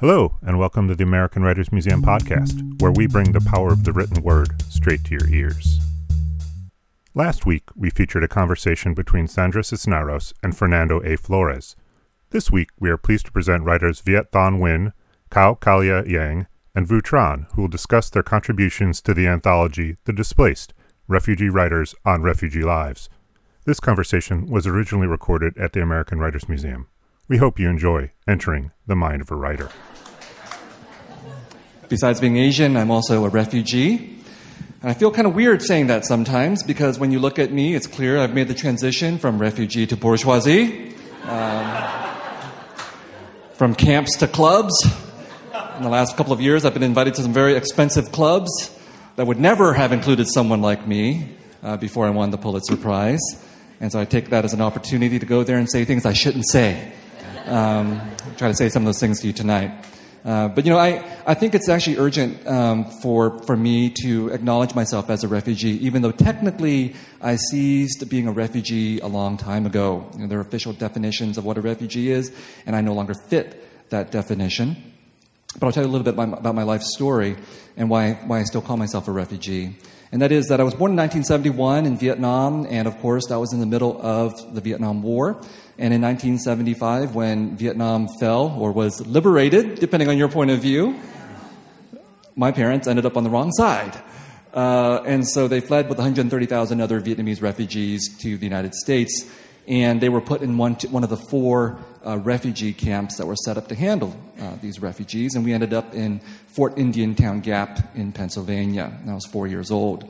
Hello, and welcome to the American Writers Museum podcast, where we bring the power of the written word straight to your ears. Last week, we featured a conversation between Sandra Cisneros and Fernando A. Flores. This week, we are pleased to present writers Viet Thanh Nguyen, Kao Kalia Yang, and Vu Tran, who will discuss their contributions to the anthology The Displaced Refugee Writers on Refugee Lives. This conversation was originally recorded at the American Writers Museum. We hope you enjoy entering the mind of a writer. Besides being Asian, I'm also a refugee. And I feel kind of weird saying that sometimes because when you look at me, it's clear I've made the transition from refugee to bourgeoisie, um, from camps to clubs. In the last couple of years, I've been invited to some very expensive clubs that would never have included someone like me uh, before I won the Pulitzer Prize. And so I take that as an opportunity to go there and say things I shouldn't say. Um, try to say some of those things to you tonight. Uh, but you know, I, I think it's actually urgent um, for, for me to acknowledge myself as a refugee, even though technically I ceased being a refugee a long time ago. You know, there are official definitions of what a refugee is, and I no longer fit that definition. But I'll tell you a little bit about my life story and why, why I still call myself a refugee. And that is that I was born in 1971 in Vietnam, and of course, that was in the middle of the Vietnam War. And in 1975, when Vietnam fell or was liberated, depending on your point of view, my parents ended up on the wrong side. Uh, and so they fled with 130,000 other Vietnamese refugees to the United States. And they were put in one, one of the four uh, refugee camps that were set up to handle uh, these refugees. And we ended up in Fort Indiantown Gap in Pennsylvania. I was four years old.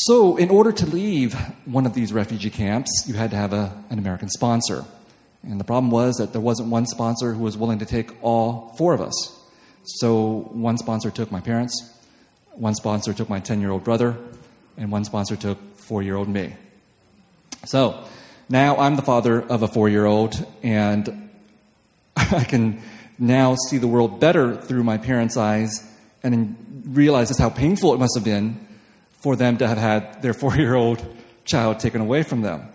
So, in order to leave one of these refugee camps, you had to have a, an American sponsor. And the problem was that there wasn't one sponsor who was willing to take all four of us. So, one sponsor took my parents, one sponsor took my 10 year old brother, and one sponsor took four year old me. So, now I'm the father of a four year old, and I can now see the world better through my parents' eyes and realize just how painful it must have been for them to have had their four year old child taken away from them.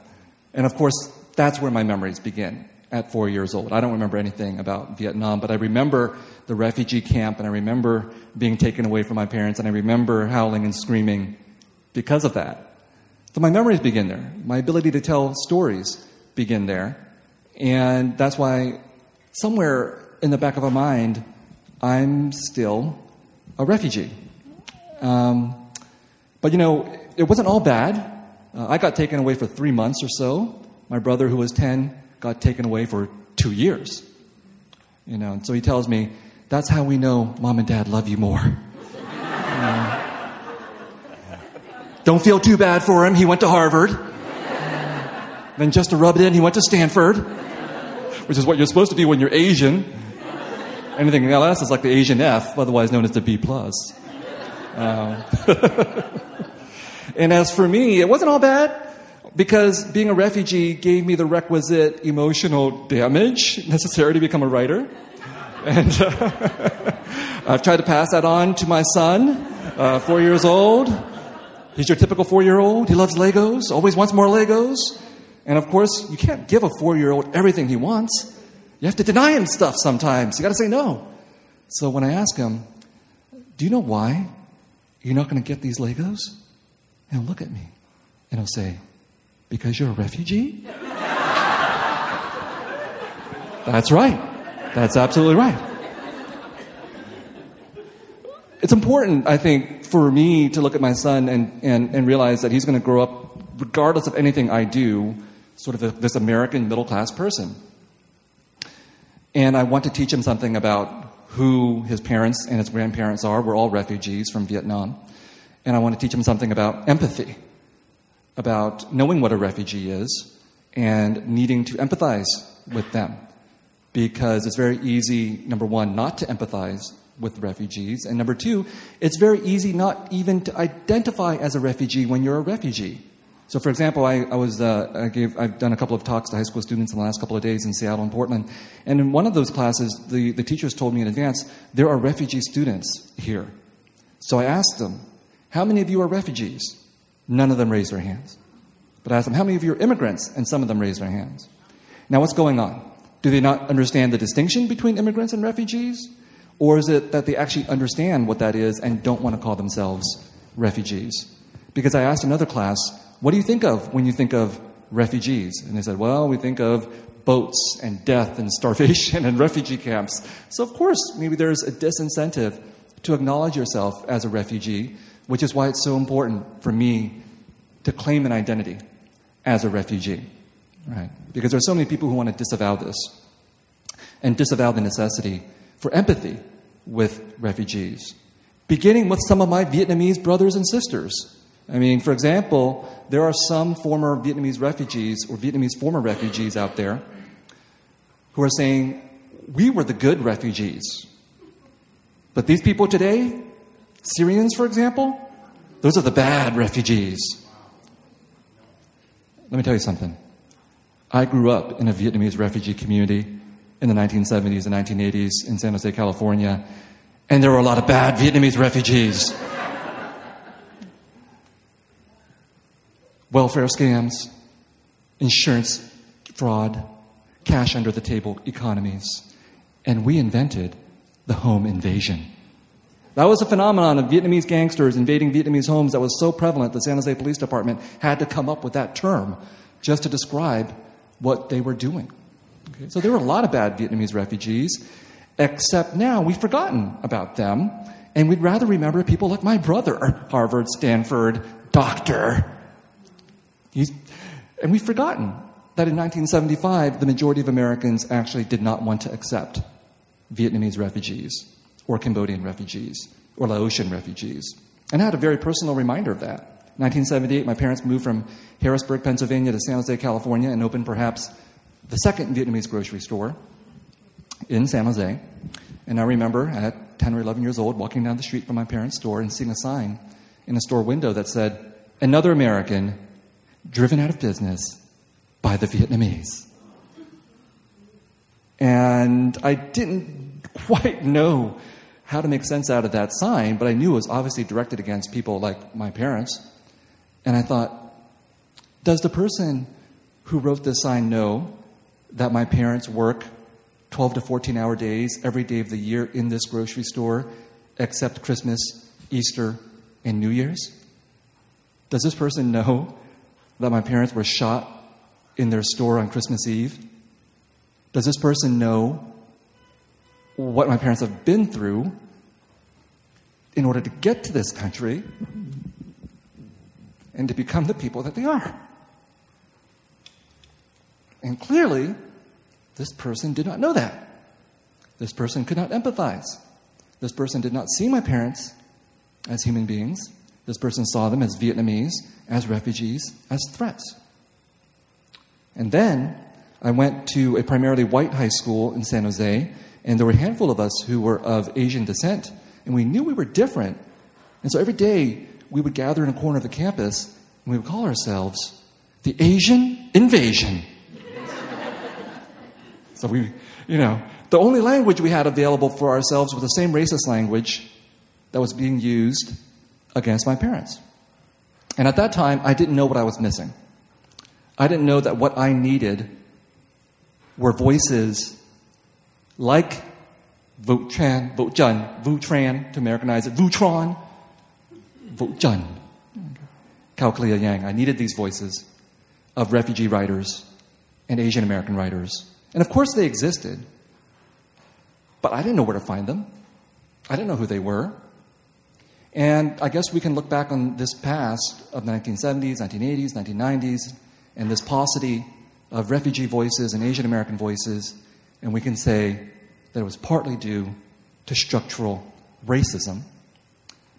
And of course, that's where my memories begin at four years old. I don't remember anything about Vietnam, but I remember the refugee camp and I remember being taken away from my parents and I remember howling and screaming because of that. So my memories begin there. My ability to tell stories begin there. And that's why somewhere in the back of my mind, I'm still a refugee. Um, but you know, it wasn't all bad. Uh, I got taken away for three months or so. My brother, who was 10, got taken away for two years. You know, and so he tells me, that's how we know mom and dad love you more. Uh, don't feel too bad for him. He went to Harvard. then just to rub it in, he went to Stanford, which is what you're supposed to be when you're Asian. Anything else is like the Asian F, otherwise known as the B plus. Um, And as for me, it wasn't all bad because being a refugee gave me the requisite emotional damage necessary to become a writer. And uh, I've tried to pass that on to my son, uh, four years old. He's your typical four year old. He loves Legos, always wants more Legos. And of course, you can't give a four year old everything he wants. You have to deny him stuff sometimes. You got to say no. So when I ask him, Do you know why you're not going to get these Legos? And look at me and he'll say, Because you're a refugee? That's right. That's absolutely right. It's important, I think, for me to look at my son and, and, and realize that he's going to grow up, regardless of anything I do, sort of a, this American middle class person. And I want to teach him something about who his parents and his grandparents are. We're all refugees from Vietnam. And I want to teach them something about empathy, about knowing what a refugee is and needing to empathize with them. Because it's very easy, number one, not to empathize with refugees. And number two, it's very easy not even to identify as a refugee when you're a refugee. So, for example, I, I was, uh, I gave, I've done a couple of talks to high school students in the last couple of days in Seattle and Portland. And in one of those classes, the, the teachers told me in advance, there are refugee students here. So I asked them, how many of you are refugees? None of them raised their hands. But I asked them, How many of you are immigrants? And some of them raised their hands. Now, what's going on? Do they not understand the distinction between immigrants and refugees? Or is it that they actually understand what that is and don't want to call themselves refugees? Because I asked another class, what do you think of when you think of refugees? And they said, well, we think of boats and death and starvation and refugee camps. So, of course, maybe there's a disincentive to acknowledge yourself as a refugee, which is why it's so important for me to claim an identity as a refugee. Right? Because there's so many people who want to disavow this and disavow the necessity for empathy with refugees, beginning with some of my Vietnamese brothers and sisters. I mean, for example, there are some former Vietnamese refugees or Vietnamese former refugees out there who are saying, We were the good refugees. But these people today, Syrians, for example, those are the bad refugees. Let me tell you something. I grew up in a Vietnamese refugee community in the 1970s and 1980s in San Jose, California, and there were a lot of bad Vietnamese refugees. Welfare scams, insurance fraud, cash under the table economies. And we invented the home invasion. That was a phenomenon of Vietnamese gangsters invading Vietnamese homes that was so prevalent, the San Jose Police Department had to come up with that term just to describe what they were doing. Okay? So there were a lot of bad Vietnamese refugees, except now we've forgotten about them, and we'd rather remember people like my brother, Harvard, Stanford, doctor. And we've forgotten that in 1975, the majority of Americans actually did not want to accept Vietnamese refugees or Cambodian refugees or Laotian refugees. And I had a very personal reminder of that. 1978, my parents moved from Harrisburg, Pennsylvania to San Jose, California, and opened perhaps the second Vietnamese grocery store in San Jose. And I remember at 10 or 11 years old walking down the street from my parents' store and seeing a sign in a store window that said, Another American driven out of business by the Vietnamese. And I didn't quite know how to make sense out of that sign, but I knew it was obviously directed against people like my parents. And I thought, does the person who wrote this sign know that my parents work 12 to 14 hour days every day of the year in this grocery store except Christmas, Easter, and New Year's? Does this person know that my parents were shot in their store on Christmas Eve? Does this person know what my parents have been through in order to get to this country and to become the people that they are? And clearly, this person did not know that. This person could not empathize. This person did not see my parents as human beings. This person saw them as Vietnamese, as refugees, as threats. And then I went to a primarily white high school in San Jose, and there were a handful of us who were of Asian descent, and we knew we were different. And so every day we would gather in a corner of the campus, and we would call ourselves the Asian Invasion. so we, you know, the only language we had available for ourselves was the same racist language that was being used against my parents. And at that time, I didn't know what I was missing. I didn't know that what I needed were voices like Vu Tran, Vu Tran, to Americanize it, Vu Tron, Vu Chun, Kao Yang. I needed these voices of refugee writers and Asian American writers. And of course they existed, but I didn't know where to find them. I didn't know who they were. And I guess we can look back on this past of the 1970s, 1980s, 1990s, and this paucity of refugee voices and Asian American voices, and we can say that it was partly due to structural racism,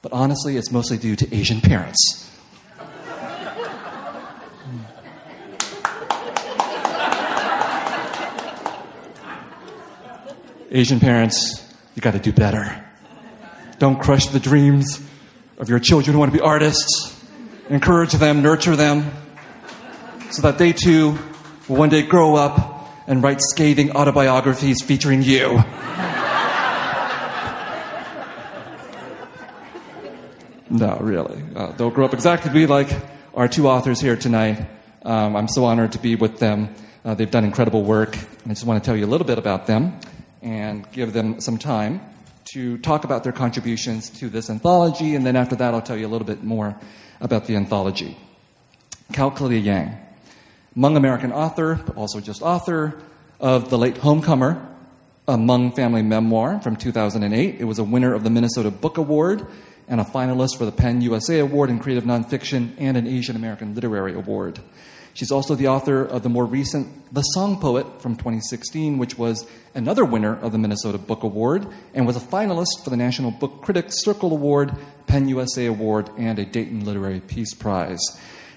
but honestly, it's mostly due to Asian parents. Asian parents, you got to do better. Don't crush the dreams of your children who want to be artists. Encourage them, nurture them, so that they too will one day grow up and write scathing autobiographies featuring you. no, really. Uh, they'll grow up exactly like our two authors here tonight. Um, I'm so honored to be with them. Uh, they've done incredible work, I just want to tell you a little bit about them and give them some time to talk about their contributions to this anthology, and then after that, I'll tell you a little bit more about the anthology. Kao Yang, Hmong American author, but also just author of The Late Homecomer, a Hmong family memoir from 2008. It was a winner of the Minnesota Book Award and a finalist for the PEN USA Award in Creative Nonfiction and an Asian American Literary Award. She's also the author of the more recent The Song Poet from 2016, which was another winner of the Minnesota Book Award and was a finalist for the National Book Critics Circle Award, PEN USA Award, and a Dayton Literary Peace Prize.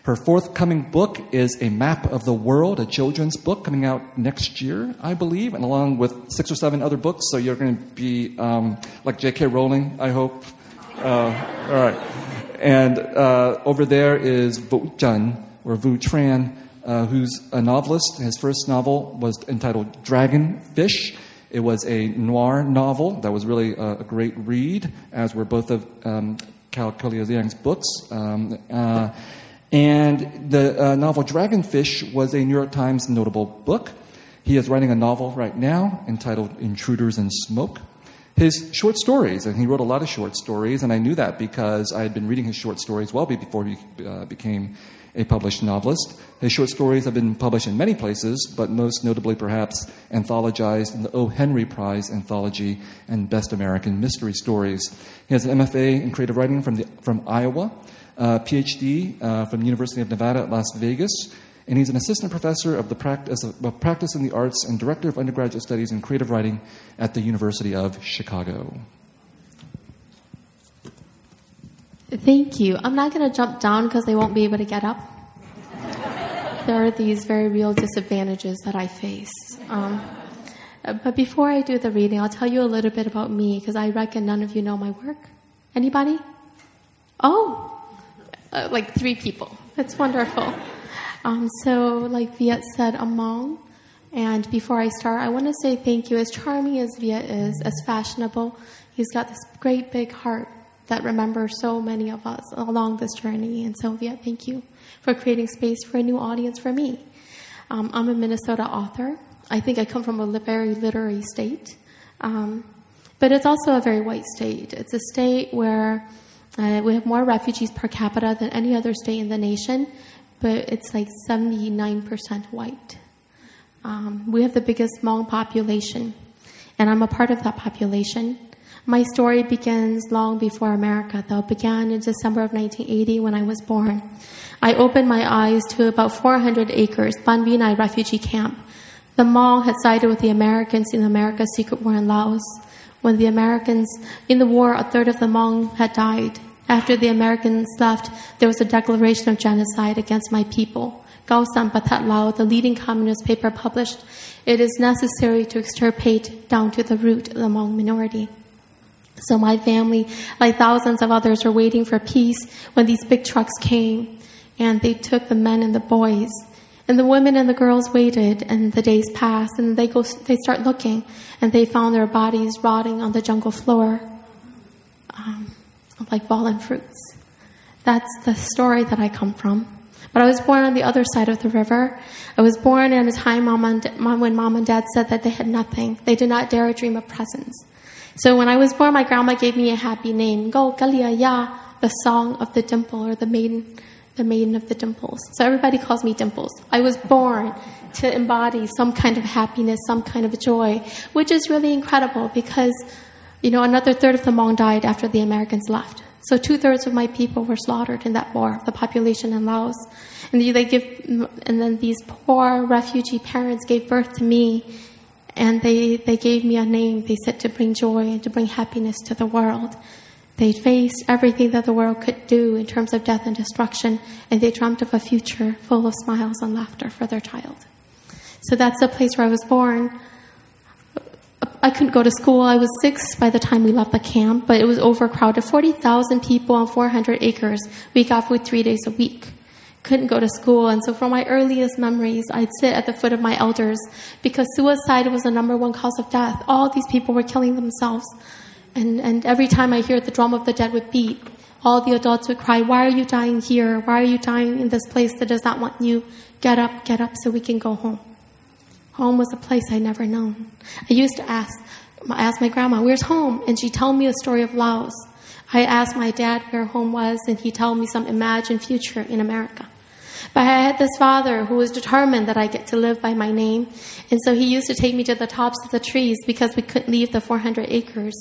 Her forthcoming book is A Map of the World, a children's book coming out next year, I believe, and along with six or seven other books. So you're going to be um, like J.K. Rowling, I hope. Uh, all right. And uh, over there is Vu Zhen, or Vu Tran, uh, who's a novelist. His first novel was entitled Dragon Fish. It was a noir novel that was really a, a great read, as were both of um, Kao Liang's books. Um, uh, and the uh, novel Dragonfish was a New York Times notable book. He is writing a novel right now entitled Intruders in Smoke. His short stories, and he wrote a lot of short stories, and I knew that because I had been reading his short stories well before he uh, became a published novelist. His short stories have been published in many places, but most notably, perhaps, anthologized in the O. Henry Prize anthology and Best American Mystery Stories. He has an MFA in creative writing from, the, from Iowa uh, PhD uh, from the University of Nevada at Las Vegas, and he's an assistant professor of the practice of practice in the arts and director of undergraduate studies in creative writing at the University of Chicago. Thank you. I'm not going to jump down because they won't be able to get up. there are these very real disadvantages that I face. Um, but before I do the reading, I'll tell you a little bit about me because I reckon none of you know my work. Anybody? Oh, uh, like three people. That's wonderful. Um, so, like Viet said, Hmong. And before I start, I want to say thank you. As charming as Viet is, as fashionable, he's got this great big heart that remember so many of us along this journey. And Viet, thank you for creating space for a new audience for me. Um, I'm a Minnesota author. I think I come from a very literary state. Um, but it's also a very white state. It's a state where uh, we have more refugees per capita than any other state in the nation, but it's like 79% white. Um, we have the biggest Hmong population, and I'm a part of that population. My story begins long before America, though. It began in December of 1980 when I was born. I opened my eyes to about 400 acres, Ban Vinai refugee camp. The Hmong had sided with the Americans in America's secret war in Laos. When the Americans, in the war, a third of the Hmong had died. After the Americans left, there was a declaration of genocide against my people. Khao San Pathet Lao, the leading communist paper, published, It is necessary to extirpate down to the root the Hmong minority. So my family, like thousands of others, were waiting for peace when these big trucks came and they took the men and the boys. And the women and the girls waited and the days passed and they go, they start looking and they found their bodies rotting on the jungle floor. Um, like fallen fruits. That's the story that I come from. But I was born on the other side of the river. I was born in a time mom and, mom, when mom and dad said that they had nothing. They did not dare dream of presents. So when I was born, my grandma gave me a happy name, Kao Kalia Yang, the song of the dimple or the maiden, the maiden of the dimples. So everybody calls me Dimples. I was born to embody some kind of happiness, some kind of joy, which is really incredible because you know, another third of the Hmong died after the Americans left. So two thirds of my people were slaughtered in that war, the population in Laos. And they give, and then these poor refugee parents gave birth to me, and they, they gave me a name. They said to bring joy and to bring happiness to the world. They faced everything that the world could do in terms of death and destruction, and they dreamt of a future full of smiles and laughter for their child. So that's the place where I was born. I couldn't go to school. I was six by the time we left the camp, but it was overcrowded. 40,000 people on 400 acres. We got food three days a week. Couldn't go to school. And so, from my earliest memories, I'd sit at the foot of my elders because suicide was the number one cause of death. All these people were killing themselves. And, and every time I hear the drum of the dead would beat, all the adults would cry, Why are you dying here? Why are you dying in this place that does not want you? Get up, get up so we can go home. Home was a place I'd never known. I used to ask, ask my grandma, where's home? And she'd tell me a story of Laos. I asked my dad where home was, and he told me some imagined future in America. But I had this father who was determined that I get to live by my name, and so he used to take me to the tops of the trees because we couldn't leave the 400 acres.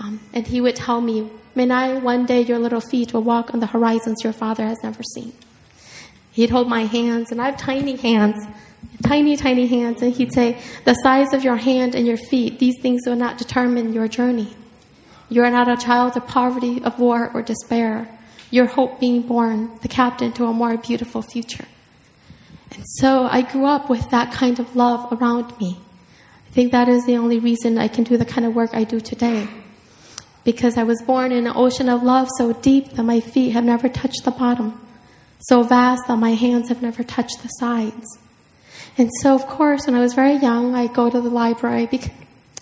Um, and he would tell me, Minai, one day your little feet will walk on the horizons your father has never seen. He'd hold my hands, and I have tiny hands, tiny, tiny hands, and he'd say, The size of your hand and your feet, these things will not determine your journey. You are not a child of poverty, of war, or despair. Your hope being born, the captain to a more beautiful future. And so I grew up with that kind of love around me. I think that is the only reason I can do the kind of work I do today. Because I was born in an ocean of love so deep that my feet have never touched the bottom, so vast that my hands have never touched the sides. And so, of course, when I was very young, I go to the library because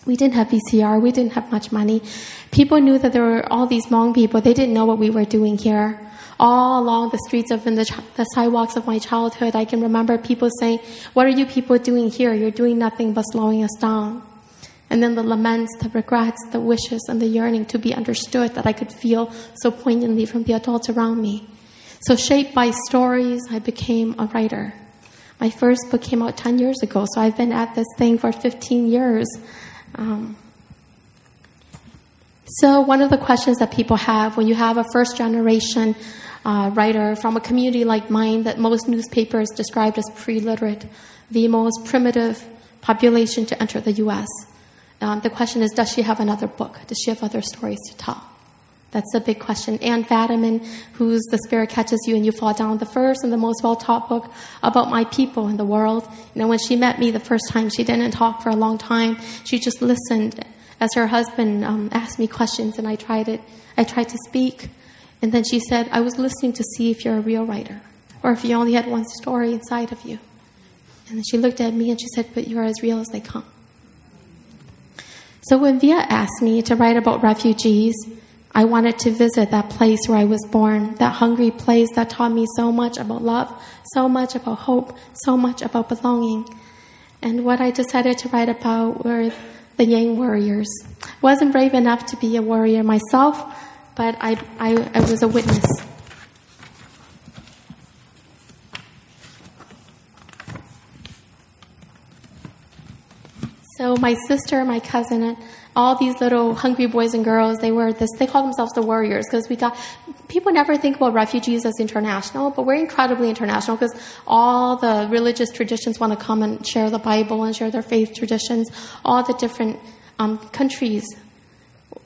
we didn't have VCR, we didn't have much money. People knew that there were all these Hmong people. They didn't know what we were doing here. All along the streets of the, the sidewalks of my childhood, I can remember people saying, What are you people doing here? You're doing nothing but slowing us down. And then the laments, the regrets, the wishes, and the yearning to be understood that I could feel so poignantly from the adults around me. So, shaped by stories, I became a writer. My first book came out 10 years ago, so I've been at this thing for 15 years. Um, so, one of the questions that people have when you have a first generation uh, writer from a community like mine that most newspapers described as pre literate, the most primitive population to enter the US, um, the question is Does she have another book? Does she have other stories to tell? That's a big question. Anne Fadiman, who's The Spirit Catches You and You Fall Down, the first and the most well taught book about my people in the world. You know, when she met me the first time, she didn't talk for a long time. She just listened as her husband um, asked me questions, and I tried it. I tried to speak, and then she said, "I was listening to see if you're a real writer, or if you only had one story inside of you." And then she looked at me and she said, "But you're as real as they come." So when Viet asked me to write about refugees, I wanted to visit that place where I was born, that hungry place that taught me so much about love, so much about hope, so much about belonging. And what I decided to write about were the Yang warriors. I wasn't brave enough to be a warrior myself, but I, I, I was a witness. So my sister, my cousin, all these little hungry boys and girls, they were this, they call themselves the warriors because we got, people never think about refugees as international, but we're incredibly international because all the religious traditions want to come and share the Bible and share their faith traditions. All the different um, countries,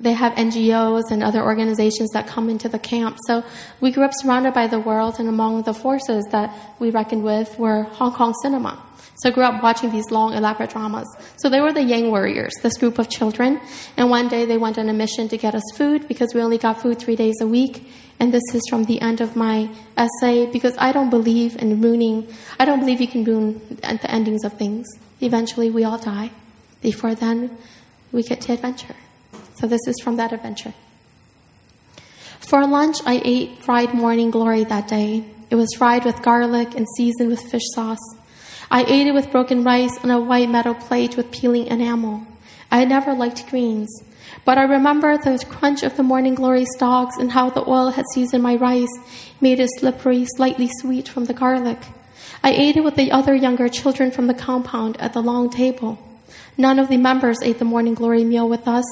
they have NGOs and other organizations that come into the camp. So we grew up surrounded by the world, and among the forces that we reckoned with were Hong Kong cinema. So I grew up watching these long, elaborate dramas. So they were the Yang Warriors, this group of children. And one day they went on a mission to get us food because we only got food three days a week. And this is from the end of my essay because I don't believe in ruining, I don't believe you can ruin the endings of things. Eventually we all die. Before then, we get to adventure. So this is from that adventure. For lunch, I ate fried morning glory that day. It was fried with garlic and seasoned with fish sauce. I ate it with broken rice on a white metal plate with peeling enamel. I never liked greens, but I remember the crunch of the morning glory stalks and how the oil had seasoned my rice, made it slippery, slightly sweet from the garlic. I ate it with the other younger children from the compound at the long table. None of the members ate the morning glory meal with us.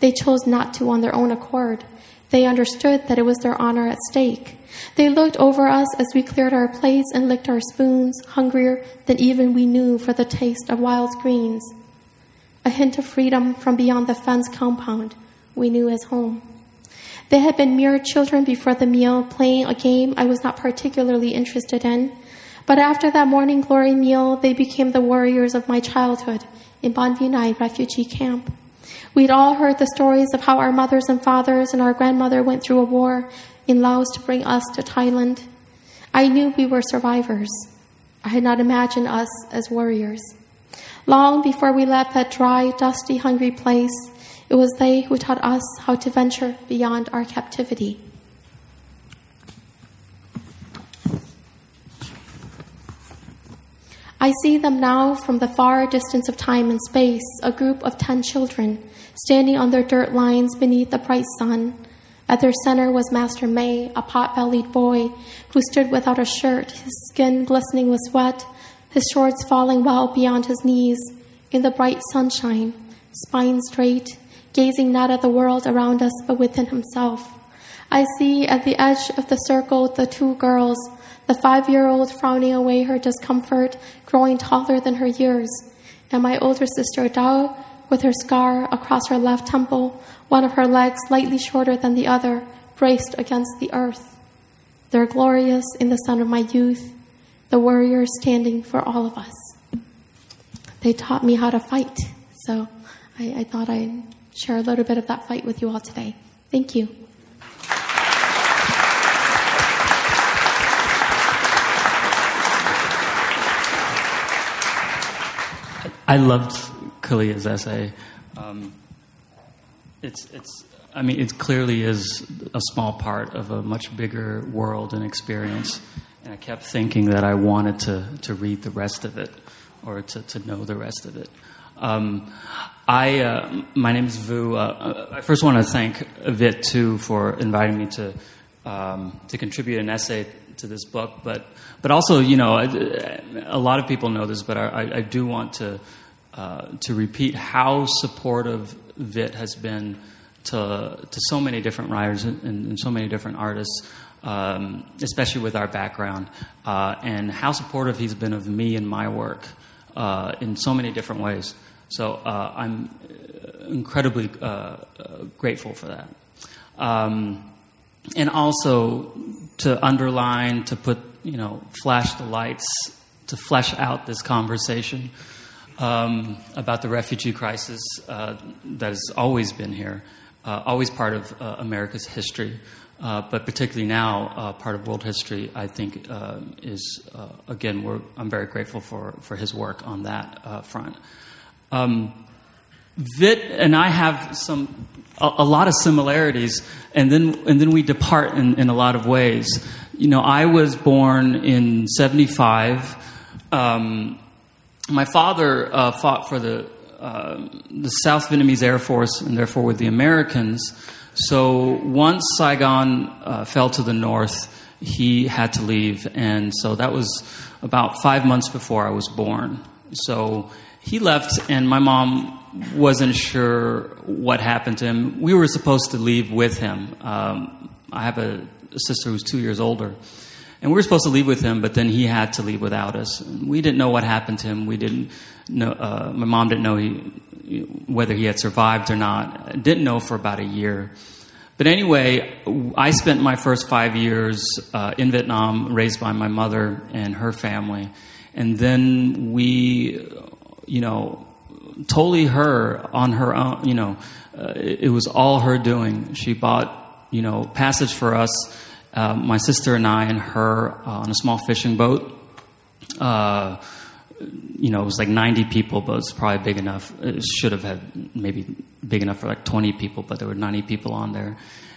They chose not to on their own accord. They understood that it was their honor at stake. They looked over us as we cleared our plates and licked our spoons, hungrier than even we knew for the taste of wild greens. A hint of freedom from beyond the fence compound we knew as home. They had been mere children before the meal, playing a game I was not particularly interested in. But after that morning glory meal, they became the warriors of my childhood in Ban Vinai refugee camp. We'd all heard the stories of how our mothers and fathers and our grandmother went through a war in Laos to bring us to Thailand. I knew we were survivors. I had not imagined us as warriors. Long before we left that dry, dusty, hungry place, it was they who taught us how to venture beyond our captivity. I see them now from the far distance of time and space, a group of ten children, standing on their dirt lines beneath the bright sun. At their center was Master May, a pot bellied boy who stood without a shirt, his skin glistening with sweat, his shorts falling well beyond his knees, in the bright sunshine, spine straight, gazing not at the world around us but within himself. I see at the edge of the circle the two girls, the five year old frowning away her discomfort, growing taller than her years, and my older sister Dao with her scar across her left temple, one of her legs slightly shorter than the other, braced against the earth. They're glorious in the sun of my youth, the warriors standing for all of us. They taught me how to fight, so I, I thought I'd share a little bit of that fight with you all today. Thank you. I loved Kalia's essay. Um, it's, it's, I mean, it clearly is a small part of a much bigger world and experience. And I kept thinking that I wanted to, to read the rest of it or to, to know the rest of it. Um, I, uh, my name is Vu. Uh, I first want to thank Viet too for inviting me to um, to contribute an essay to this book, but but also you know a lot of people know this, but I, I do want to uh, to repeat how supportive Viet has been to to so many different writers and, and so many different artists. Um, especially with our background, uh, and how supportive he's been of me and my work uh, in so many different ways. So uh, I'm incredibly uh, grateful for that. Um, and also to underline, to put, you know, flash the lights, to flesh out this conversation um, about the refugee crisis uh, that has always been here, uh, always part of uh, America's history. Uh, but particularly now, uh, part of world history, I think, is again, I'm very grateful for, for his work on that front. Um, Viet and I have some a, a, lot of similarities, and then and then we depart in, in a lot of ways. You know, I was born in '75. Um, my father uh, fought for the uh, the South Vietnamese Air Force, and therefore with the Americans. So once Saigon uh, fell to the north, he had to leave, and so that was about five months before I was born. So he left, and my mom wasn't sure what happened to him. We were supposed to leave with him. Um, I have a, a, sister who's two years older, and we were supposed to leave with him, but then he had to leave without us. We didn't know what happened to him. We didn't know. Uh, my mom didn't know he, whether he had survived or not. Didn't know for about a year. But anyway, I spent my first five years uh, in Vietnam, raised by my mother and her family, and then we you know, totally her on her own. You know, uh, it, it, was all her doing. She bought, you know, passage for us, uh, my sister and I, and her uh, on a small fishing boat. Uh, you know, it was like 90 people, but it's probably big enough. It should have had maybe big enough for like 20 people, but there were 90 people on there.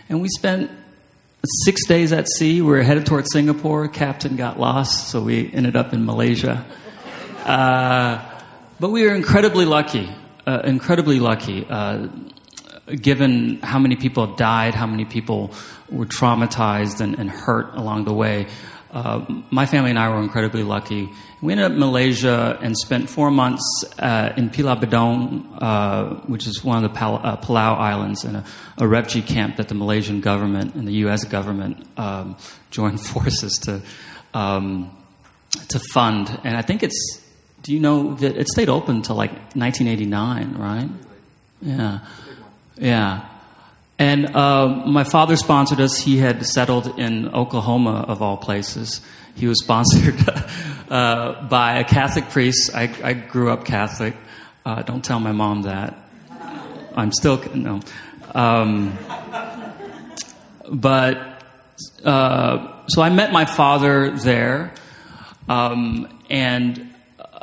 And we spent six days at sea. We were headed towards Singapore. Captain got lost, so we ended up in Malaysia. Uh, but we are incredibly lucky, uh, incredibly lucky, given how many people have died, how many people were traumatized and, and hurt along the way. Uh, my family and I were incredibly lucky. We ended up in Malaysia and spent four months uh, in Pulau Bidong, uh, which is one of the Pal- uh, Palau Islands, in a, a, refugee camp that the Malaysian government and the U.S. government um, joined forces to um, to fund. And I think it's do you know that it stayed open until like 1989, right? Yeah. Yeah. And uh, my father sponsored us. He had settled in Oklahoma, of all places. He was sponsored uh, by a Catholic priest. I, I grew up Catholic. Uh, don't tell my mom that. I'm still, no. Um, but, uh, so I met my father there. Um, and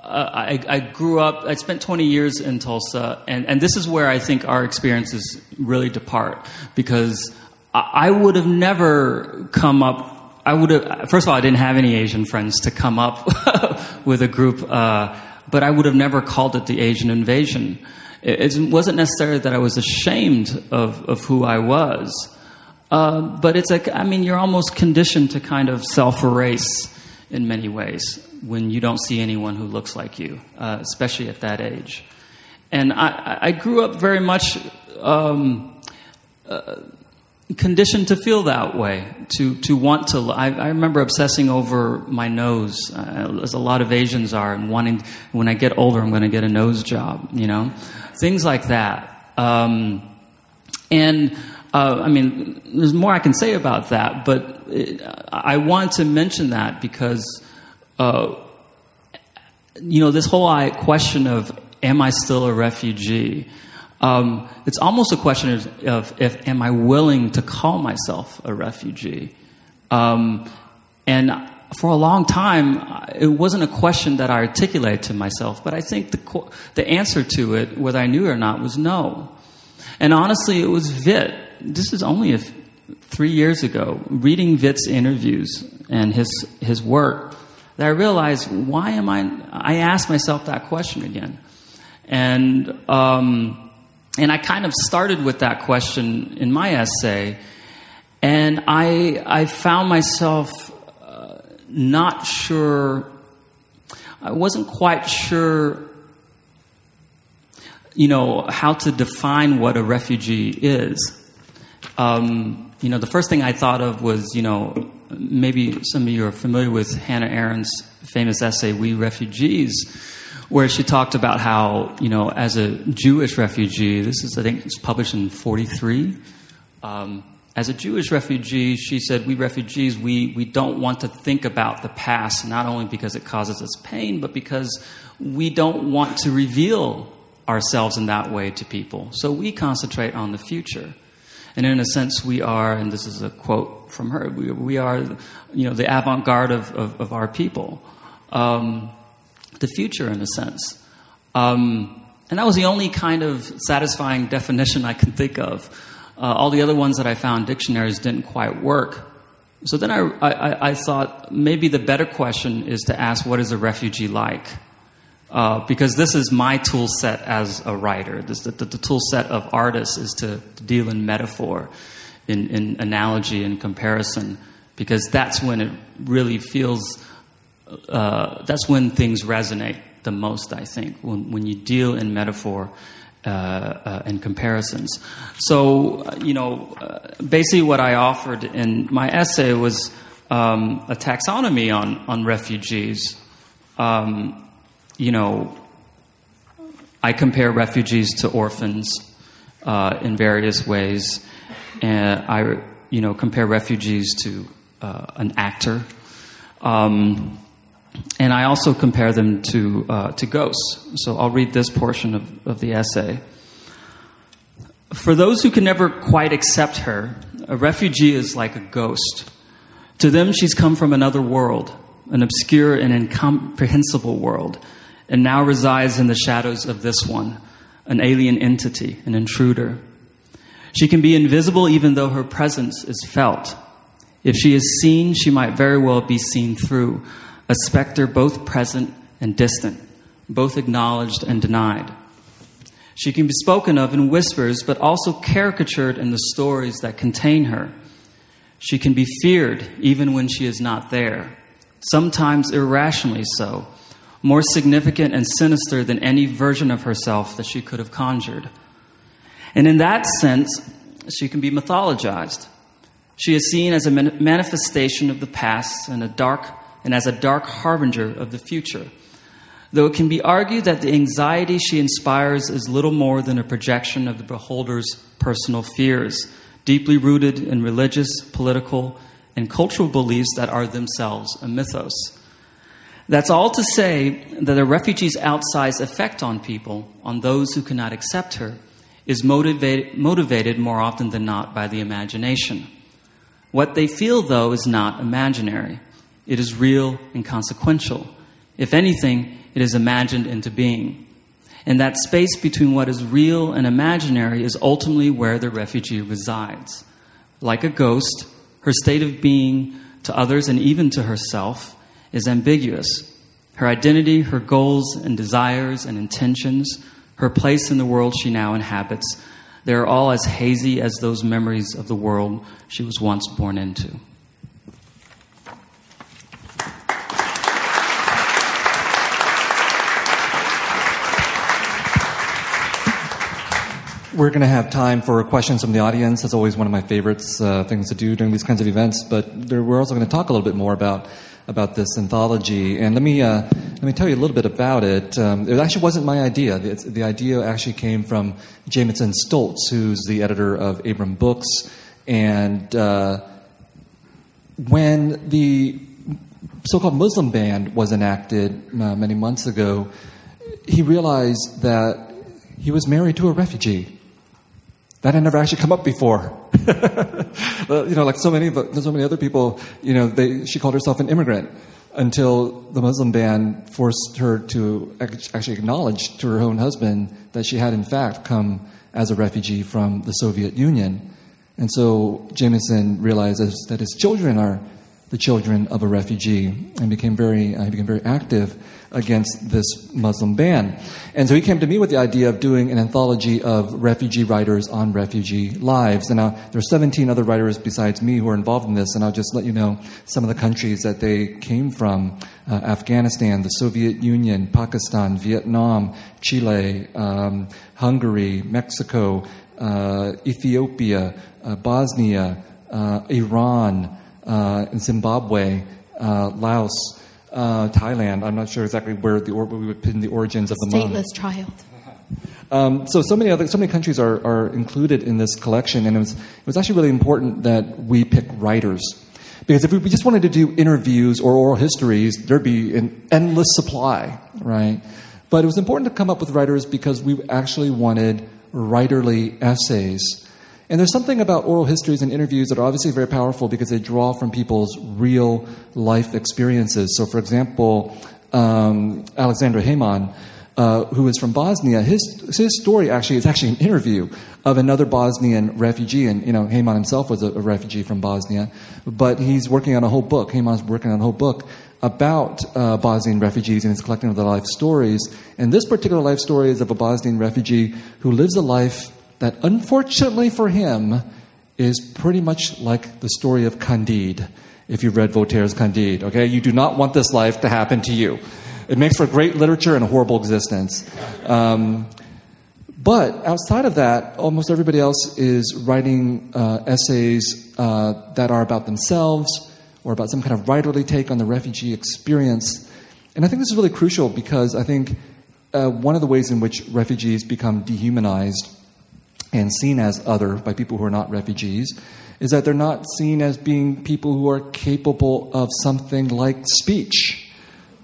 uh, I, I, grew up, I spent 20 years in Tulsa, and, and this is where I think our experiences really depart because I, I would have never come up, I would have, first of all, I didn't have any Asian friends to come up with a group, uh, but I would have never called it the Asian invasion. It, it wasn't necessarily that I was ashamed of, of who I was, uh, but it's like, I mean, you're almost conditioned to kind of self erase in many ways when you don't see anyone who looks like you, uh, especially at that age. And I, I grew up very much um, uh, conditioned to feel that way, to, to want to. I, I remember obsessing over my nose, uh, as a lot of Asians are, and wanting, when I get older, I'm going to get a nose job, you know? Things like that. Um, and uh, I mean, there's more I can say about that, but it, I want to mention that because, uh, you know, this whole question of am I still a refugee? Um, it's almost a question of, of, if am I willing to call myself a refugee? Um, and for a long time, it wasn't a question that I articulated to myself, but I think the, the answer to it, whether I knew it or not, was no. And honestly, it was Viet. This is only three years ago, reading Viet's interviews and his, his work, that I realized why am I, I asked myself that question again. And, um, and I kind of started with that question in my essay, and I, I found myself uh, not sure, I wasn't quite sure, you know, how to define what a refugee is. Um, you know, the first thing I thought of was, you know, maybe some of you are familiar with Hannah Arendt's famous essay, We Refugees where she talked about how, you know, as a Jewish refugee, this is, I think, it's published in 43. Um, as a Jewish refugee, she said, we refugees, we, we don't want to think about the past, not only because it causes us pain, but because we don't want to reveal ourselves in that way to people. So we concentrate on the future. And in a sense, we are, and this is a quote from her, we, we are, you know, the avant garde of, of, of, our people. Um, the future in a sense. Um, and that was the only kind of satisfying definition I can think of. Uh, all the other ones that I found dictionaries didn't quite work. So then I, I, I, thought maybe the better question is to ask what is a refugee like? Uh, because this is my tool set as a writer. This, the, the, tool set of artists is to, deal in metaphor, in, in analogy, and comparison, because that's when it really feels uh, that's when things resonate the most, I think, when, when you deal in metaphor uh, uh, and comparisons. So, uh, you know, basically what I offered in my essay was um, a taxonomy on, on refugees. Um, you know, I compare refugees to orphans uh, in various ways. And I, you know, compare refugees to an actor. Um, and I also compare them to, uh, to ghosts. So I'll read this portion of, of the essay. For those who can never quite accept her, a refugee is like a ghost. To them, she's come from another world, an obscure and incomprehensible world, and now resides in the shadows of this one, an alien entity, an intruder. She can be invisible even though her presence is felt. If she is seen, she might very well be seen through a specter both present and distant, both acknowledged and denied. She can be spoken of in whispers, but also caricatured in the stories that contain her. She can be feared even when she is not there, sometimes irrationally so, more significant and sinister than any version of herself that she could have conjured. And in that sense, she can be mythologized. She is seen as a manifestation of the past and a dark and as a dark harbinger of the future. Though it can be argued that the anxiety she inspires is little more than a projection of the beholder's personal fears, deeply rooted in religious, political, and cultural beliefs that are themselves a mythos. That's all to say that a refugee's outsized effect on people, on those who cannot accept her, is motivated, motivated more often than not by the imagination. What they feel, though, is not imaginary. It is real and consequential. If anything, it is imagined into being. And that space between what is real and imaginary is ultimately where the refugee resides. Like a ghost, her state of being to others, and even to herself, is ambiguous. Her identity, her goals and desires and intentions, her place in the world she now inhabits, they are all as hazy as those memories of the world she was once born into. We're going to have time for questions from the audience. That's always one of my favorites uh, things to do during these kinds of events. But there, we're also going to talk a little bit more about about this anthology. And let me uh, let me tell you a little bit about it. Um, it actually wasn't my idea. The, the, idea actually came from Jamison Stoltz, who's the editor of Abram Books. And uh, when the so-called Muslim ban was enacted uh, many months ago, he realized that he was married to a refugee. That had never actually come up before. you know, like so many, so many other people, you know, they, she called herself an immigrant until the Muslim ban forced her to actually acknowledge to her own husband that she had in fact come as a refugee from the Soviet Union. And so Jamison realizes that his children are the children of a refugee and became very, uh, he became very active against this Muslim ban. And so he came to me with the idea of doing an anthology of refugee writers on refugee lives. And now there are 17 other writers besides me who are involved in this, and I'll just let you know some of the countries that they came from uh, Afghanistan, the Soviet Union, Pakistan, Vietnam, Chile, um, Hungary, Mexico, uh, Ethiopia, uh, Bosnia, uh, Iran, uh, Zimbabwe, uh, Laos uh, Thailand. I'm not sure exactly where the or, we would pin the origins of the stateless child. Um, so so many other so many countries are, are included in this collection, and it was it was actually really important that we pick writers. Because if we just wanted to do interviews or oral histories, there'd be an endless supply, right? But it was important to come up with writers because we actually wanted writerly essays and there's something about oral histories and interviews that are obviously very powerful because they draw from people's real life experiences. So, for example, um, Aleksandar Hemon, uh, who is from Bosnia, his, his story actually is actually an interview of another Bosnian refugee. And, you know, Hemon himself was a, a refugee from Bosnia, but he's working on a whole book. Hemon's working on a whole book about uh, Bosnian refugees and he's collecting their life stories. And this particular life story is of a Bosnian refugee who lives a life that unfortunately for him is pretty much like the story of Candide, if you've read Voltaire's Candide. Okay? You do not want this life to happen to you. It makes for great literature and a horrible existence. Um, but outside of that, almost everybody else is writing uh, essays uh, that are about themselves or about some kind of writerly take on the refugee experience. And I think this is really crucial because I think uh, one of the ways in which refugees become dehumanized and seen as other by people who are not refugees is that they're not seen as being people who are capable of something like speech,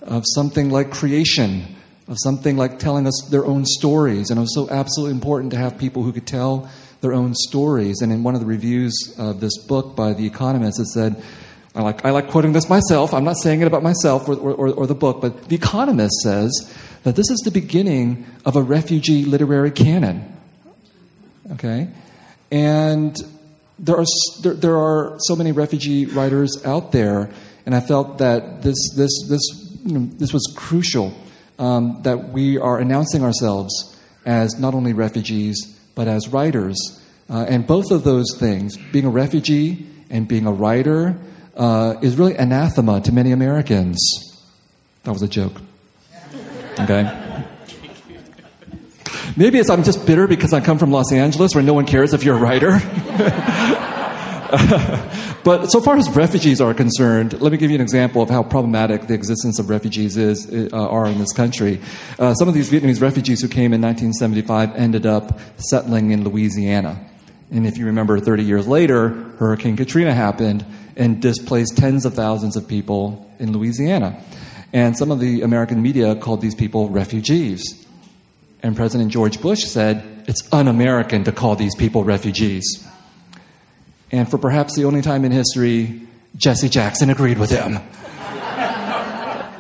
of something like creation, of something like telling us their own stories. And it was so absolutely important to have people who could tell their own stories. And in one of the reviews of this book by The Economist, it said, I like, I like quoting this myself. I'm not saying it about myself or, or, or the book, but The Economist says that this is the beginning of a refugee literary canon. Okay? And there are, there, there are so many refugee writers out there, and I felt that this, this, this, you know, this was crucial um, that we are announcing ourselves as not only refugees, but as writers. Uh, and both of those things, being a refugee and being a writer, uh, is really anathema to many Americans. That was a joke. Okay? Maybe it's I'm just bitter because I come from Los Angeles where no one cares if you're a writer. but so far as refugees are concerned, let me give you an example of how problematic the existence of refugees is uh, are in this country. Uh, some of these Vietnamese refugees who came in 1975 ended up settling in Louisiana. And if you remember, 30 years later, Hurricane Katrina happened and displaced tens of thousands of people in Louisiana. And some of the American media called these people refugees. And President George Bush said, it's un American to call these people refugees. And for perhaps the only time in history, Jesse Jackson agreed with him.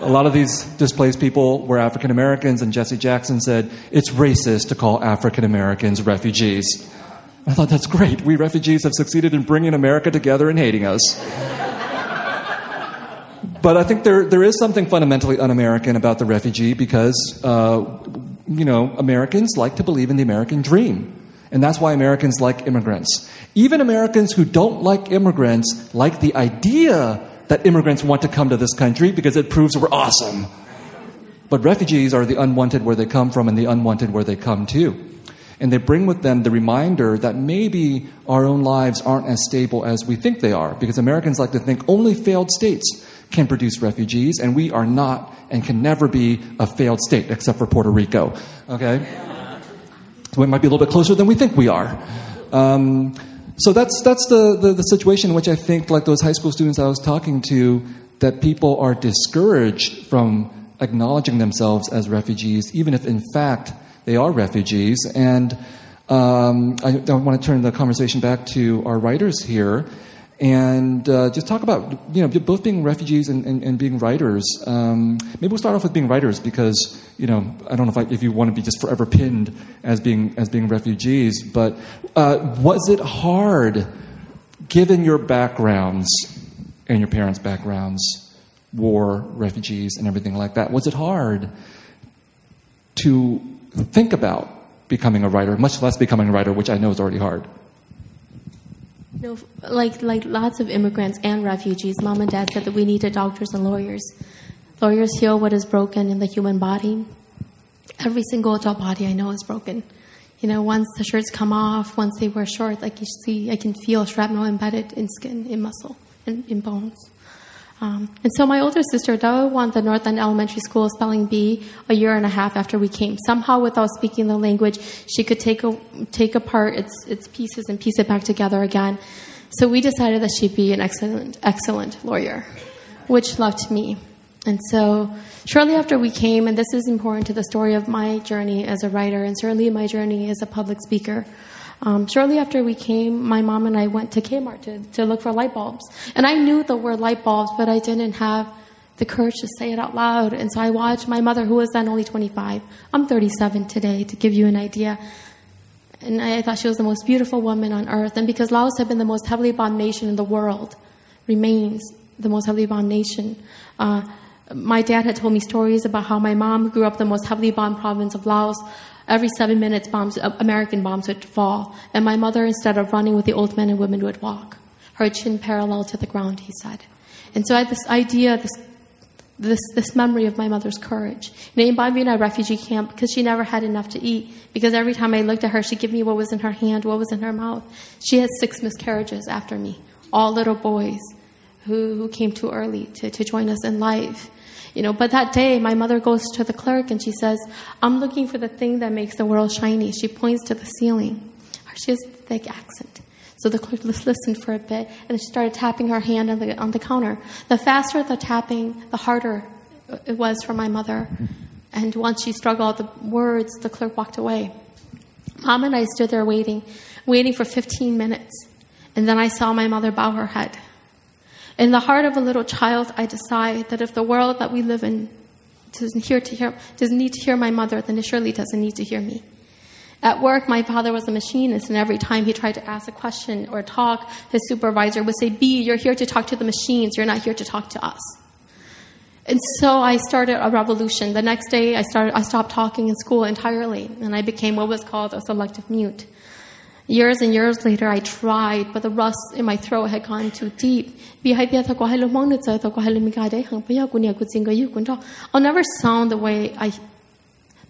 A lot of these displaced people were African Americans, and Jesse Jackson said, it's racist to call African Americans refugees. I thought that's great. We refugees have succeeded in bringing America together and hating us. but I think there, there is something fundamentally un American about the refugee because, uh, you know, Americans like to believe in the American dream. And that's why Americans like immigrants. Even Americans who don't like immigrants like the idea that immigrants want to come to this country because it proves we're awesome. But refugees are the unwanted where they come from and the unwanted where they come to. And they bring with them the reminder that maybe our own lives aren't as stable as we think they are. Because Americans like to think only failed states can produce refugees, and we are not and can never be a failed state, except for Puerto Rico. Okay? So we might be a little bit closer than we think we are. Um, so that's, that's the, the, the situation in which I think, like those high school students I was talking to, that people are discouraged from acknowledging themselves as refugees, even if in fact they are refugees. And um, I, I, want to turn the conversation back to our writers here and uh, just talk about you know both being refugees and, and, and being writers. Um, maybe we'll start off with being writers because you know I don't know if, I, if you want to be just forever pinned as being as being refugees, but uh, was it hard, given your backgrounds and your parents' backgrounds, war, refugees, and everything like that? Was it hard to think about becoming a writer, much less becoming a writer, which I know is already hard? No, like like lots of immigrants and refugees, mom and dad said that we needed doctors and lawyers. Lawyers heal what is broken in the human body. Every single adult body I know is broken. You know, once the shirts come off, once they wear shorts, like you see, I can feel shrapnel embedded in skin, in muscle, in, in bones. Um, and so my older sister, Dawb, won the North End Elementary School spelling bee a year and a half after we came. Somehow, without speaking the language, she could take, a, take apart its, its pieces and piece it back together again. So we decided that she'd be an excellent, excellent lawyer, which left me. And so shortly after we came, and this is important to the story of my journey as a writer, and certainly my journey as a public speaker, um, shortly after we came, my mom and I went to Kmart to, to look for light bulbs. And I knew the word light bulbs, but I didn't have the courage to say it out loud. And so I watched my mother, who was then only 25. I'm 37 today, to give you an idea. And I thought she was the most beautiful woman on earth. And because Laos had been the most heavily bombed nation in the world, remains the most heavily bombed nation. Uh, my dad had told me stories about how my mom grew up in the most heavily bombed province of Laos, Every seven minutes, bombs, uh, American bombs would fall, and my mother, instead of running with the old men and women, would walk, her chin parallel to the ground, he said. And so I had this idea, this, this, this memory of my mother's courage. And invited me in a refugee camp because she never had enough to eat. Because every time I looked at her, she'd give me what was in her hand, what was in her mouth. She had six miscarriages after me, all little boys who, who came too early to, to join us in life. You know, but that day, my mother goes to the clerk and she says, I'm looking for the thing that makes the world shiny. She points to the ceiling. She has a thick accent. So the clerk listened for a bit and she started tapping her hand on the, on the counter. The faster the tapping, the harder it was for my mother. And once she struggled the words, the clerk walked away. Mom and I stood there waiting, waiting for 15 minutes. And then I saw my mother bow her head. In the heart of a little child, I decide that if the world that we live in doesn't, hear to hear, doesn't need to hear my mother, then it surely doesn't need to hear me. At work, my father was a machinist, and every time he tried to ask a question or talk, his supervisor would say, B, you're here to talk to the machines, you're not here to talk to us. And so I started a revolution. The next day, I, started, I stopped talking in school entirely, and I became what was called a selective mute. Years and years later, I tried, but the rust in my throat had gone too deep. I'll never sound the way I,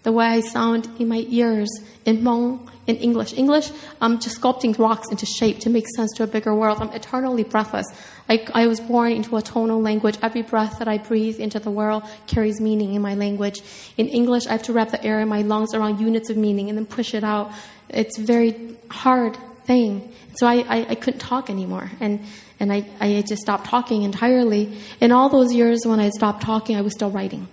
the way I sound in my ears in Hmong, in English. English, I'm just sculpting rocks into shape to make sense to a bigger world. I'm eternally breathless. I, I was born into a tonal language. Every breath that I breathe into the world carries meaning in my language. In English, I have to wrap the air in my lungs around units of meaning and then push it out it's a very hard thing. So I, I, I couldn't talk anymore. And, and I, I just stopped talking entirely. In all those years when I stopped talking, I was still writing.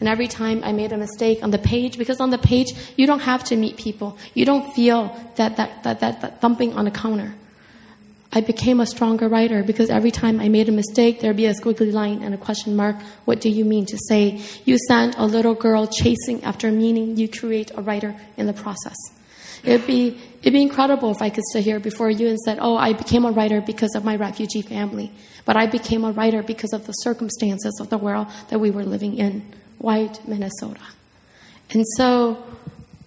And every time I made a mistake on the page, because on the page, you don't have to meet people. You don't feel that, that, that, that, that thumping on a counter. I became a stronger writer because every time I made a mistake, there'd be a squiggly line and a question mark. What do you mean to say? You send a little girl chasing after meaning. You create a writer in the process. It'd be, it'd be incredible if I could sit here before you and said, oh, I became a writer because of my refugee family. But I became a writer because of the circumstances of the world that we were living in, white Minnesota. And so,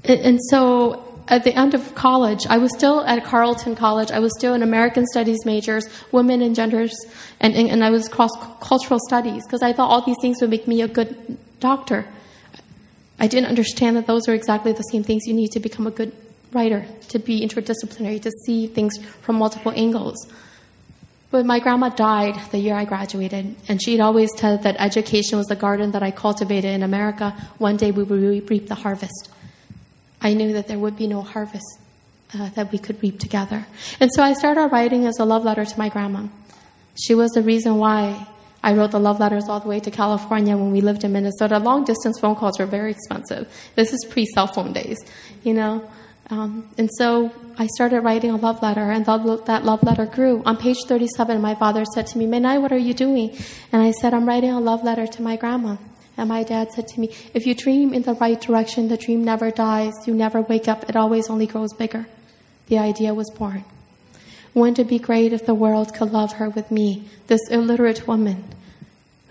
and so at the end of college, I was still at Carleton College. I was still an American Studies majors, women and genders, and, and, and I was cross cultural studies because I thought all these things would make me a good doctor. I didn't understand that those are exactly the same things you need to become a good writer, to be interdisciplinary, to see things from multiple angles. But my grandma died the year I graduated, and she'd always said that education was the garden that I cultivated in America. One day we would reap the harvest. I knew that there would be no harvest uh, that we could reap together. And so I started writing as a love letter to my grandma. She was the reason why I wrote the love letters all the way to California when we lived in Minnesota. Long distance phone calls were very expensive. This is pre cell phone days, you know. Um, and so I started writing a love letter, and that love letter grew. On page 37, my father said to me, Menai, what are you doing? And I said, I'm writing a love letter to my grandma. And my dad said to me, If you dream in the right direction, the dream never dies. You never wake up, it always only grows bigger. The idea was born. Wouldn't it be great if the world could love her with me, this illiterate woman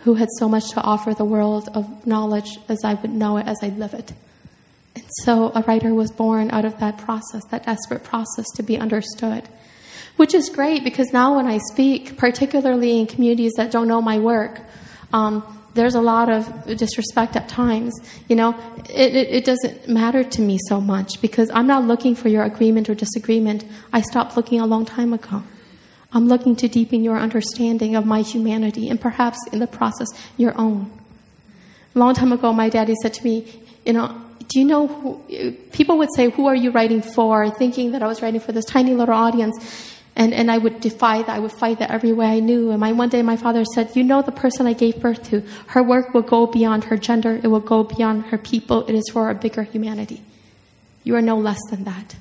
who had so much to offer the world of knowledge as I would know it as I live it? So a writer was born out of that process, that desperate process to be understood. Which is great because now when I speak, particularly in communities that don't know my work, um, there's a lot of disrespect at times. You know, it, it, it, doesn't matter to me so much because I'm not looking for your agreement or disagreement. I stopped looking a long time ago. I'm looking to deepen your understanding of my humanity and perhaps in the process, your own. A long time ago, my daddy said to me, You know, do you know who, people would say, Who are you writing for? thinking that I was writing for this tiny little audience. And, and I would defy that. I would fight that every way I knew. And my, one day my father said, You know the person I gave birth to. Her work will go beyond her gender, it will go beyond her people. It is for a bigger humanity. You are no less than that.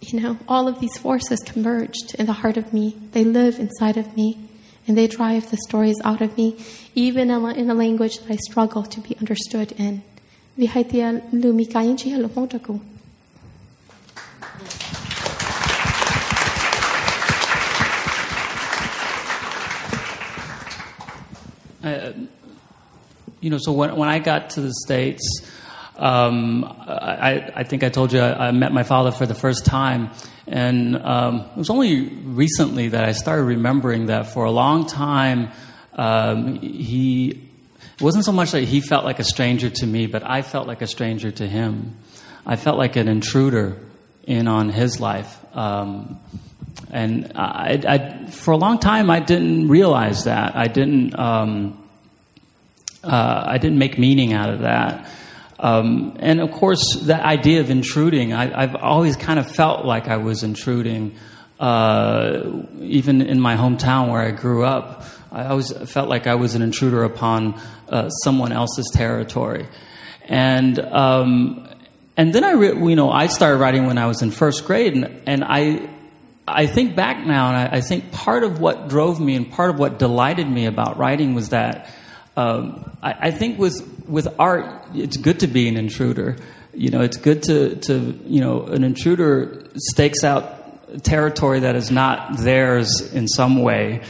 You know, all of these forces converged in the heart of me. They live inside of me, and they drive the stories out of me, even in a language that I struggle to be understood in. Alomotaku. Uh, you know, so when, when I got to the States, um, I, I, think I told you I, I, met my father for the first time. And um, it was only recently that I started remembering that for a long time, um, he, it wasn't so much that he felt like a stranger to me, but I felt like a stranger to him. I felt like an intruder in on his life. Um, and I, I, for a long time, I didn't realize that. I didn't. Um, uh, I didn't make meaning out of that. Um, and of course, that idea of intruding, I, have always kind of felt like I was intruding. Uh, even in my hometown where I grew up, I always felt like I was an intruder upon uh, someone else's territory. And um, and then I, re- you know, I started writing when I was in first grade, and, and I I think back now, and I, I, think part of what drove me and part of what delighted me about writing was that um, I, I, think with with art, it's good to be an intruder. You know, it's good to to you know an intruder stakes out territory that is not theirs in some way.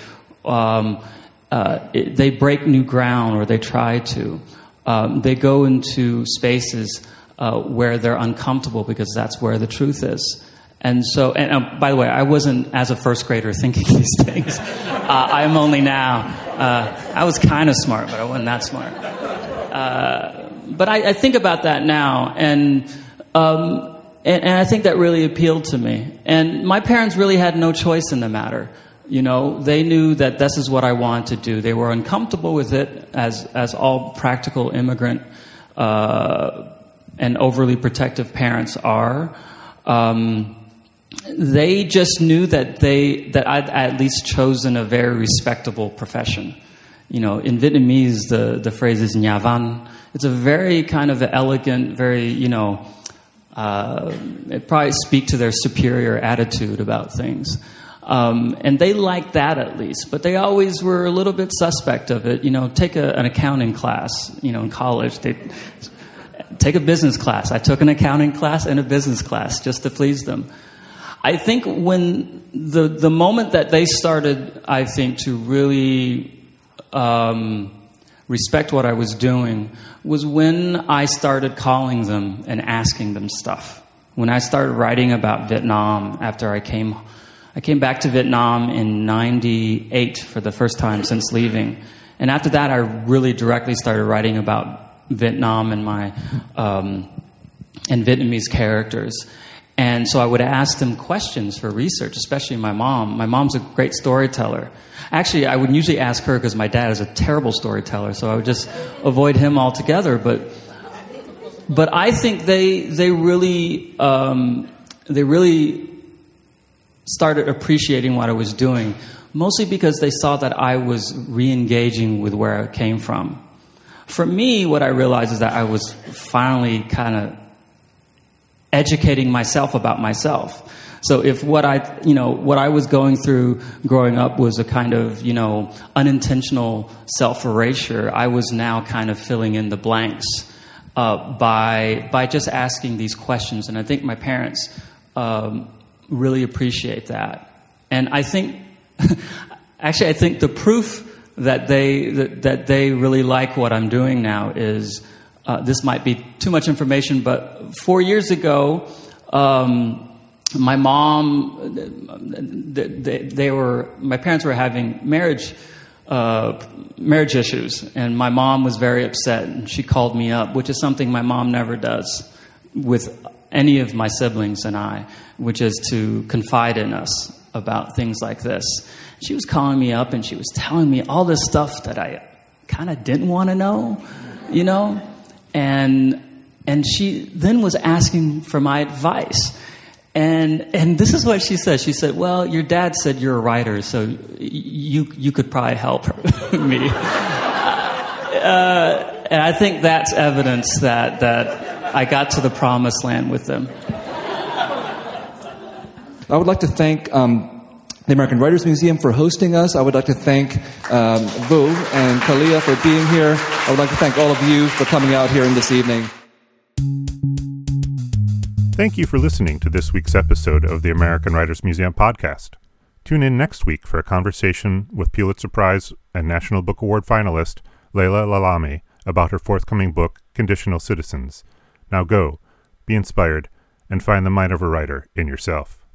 Um, uh, it, they break new ground, or they try to. Um, they go into spaces uh, where they're uncomfortable because that's where the truth is. And so, and uh, by the way, I wasn't as a first grader thinking these things. Uh, I'm only now. Uh, I was kind of smart, but I wasn't that smart. Uh, but I, I, think about that now, and, um, and, and I think that really appealed to me. And my parents really had no choice in the matter. You know, they knew that this is what I wanted to do. They were uncomfortable with it, as as all practical immigrant uh, and overly protective parents are. Um, they just knew that they that I'd at least chosen a very respectable profession. You know, in Vietnamese, the the phrase is nhà văn. It's a very kind of elegant, very you know, uh, it probably speak to their superior attitude about things. Um, and they liked that at least, but they always were a little bit suspect of it. You know, take a, an accounting class, you know, in college. They, take a business class. I took an accounting class and a business class just to please them. I think when the the moment that they started, I think to really um, respect what I was doing was when I started calling them and asking them stuff. When I started writing about Vietnam after I came, I came back to Vietnam in '98 for the first time since leaving, and after that, I really directly started writing about Vietnam and my um, and Vietnamese characters. And so I would ask them questions for research, especially my mom. My mom's a great storyteller. Actually, I would usually ask her because my dad is a terrible storyteller, so I would just avoid him altogether. But, but I think they they really um, they really started appreciating what I was doing, mostly because they saw that I was re-engaging with where I came from. For me, what I realized is that I was finally kind of educating myself about myself. So if what I, you know, what I was going through growing up was a kind of, you know, unintentional self-erasure, I was now kind of filling in the blanks uh, by by just asking these questions, and I think my parents um, really appreciate that. And I think, actually, I think the proof that they that, that they really like what I'm doing now is uh, this might be too much information, but four years ago, um, my mom, they, they, were, my parents were having marriage, uh, marriage issues, and my mom was very upset, and she called me up, which is something my mom never does with any of my siblings and I, which is to confide in us about things like this. She was calling me up and she was telling me all this stuff that I kind of didn't want to know, you know? And and she then was asking for my advice. And and this is what she said. She said, "Well, your dad said you're a writer, so you you could probably help me." Uh, and I think that's evidence that that I got to the promised land with them. I would like to thank um, the American Writers Museum for hosting us. I would like to thank um, Vu and Kalia for being here. I would like to thank all of you for coming out here in this evening. Thank you for listening to this week's episode of the American Writers Museum podcast. Tune in next week for a conversation with Pulitzer Prize and National Book Award finalist Leila Lalami about her forthcoming book, Conditional Citizens. Now go, be inspired, and find the mind of a writer in yourself.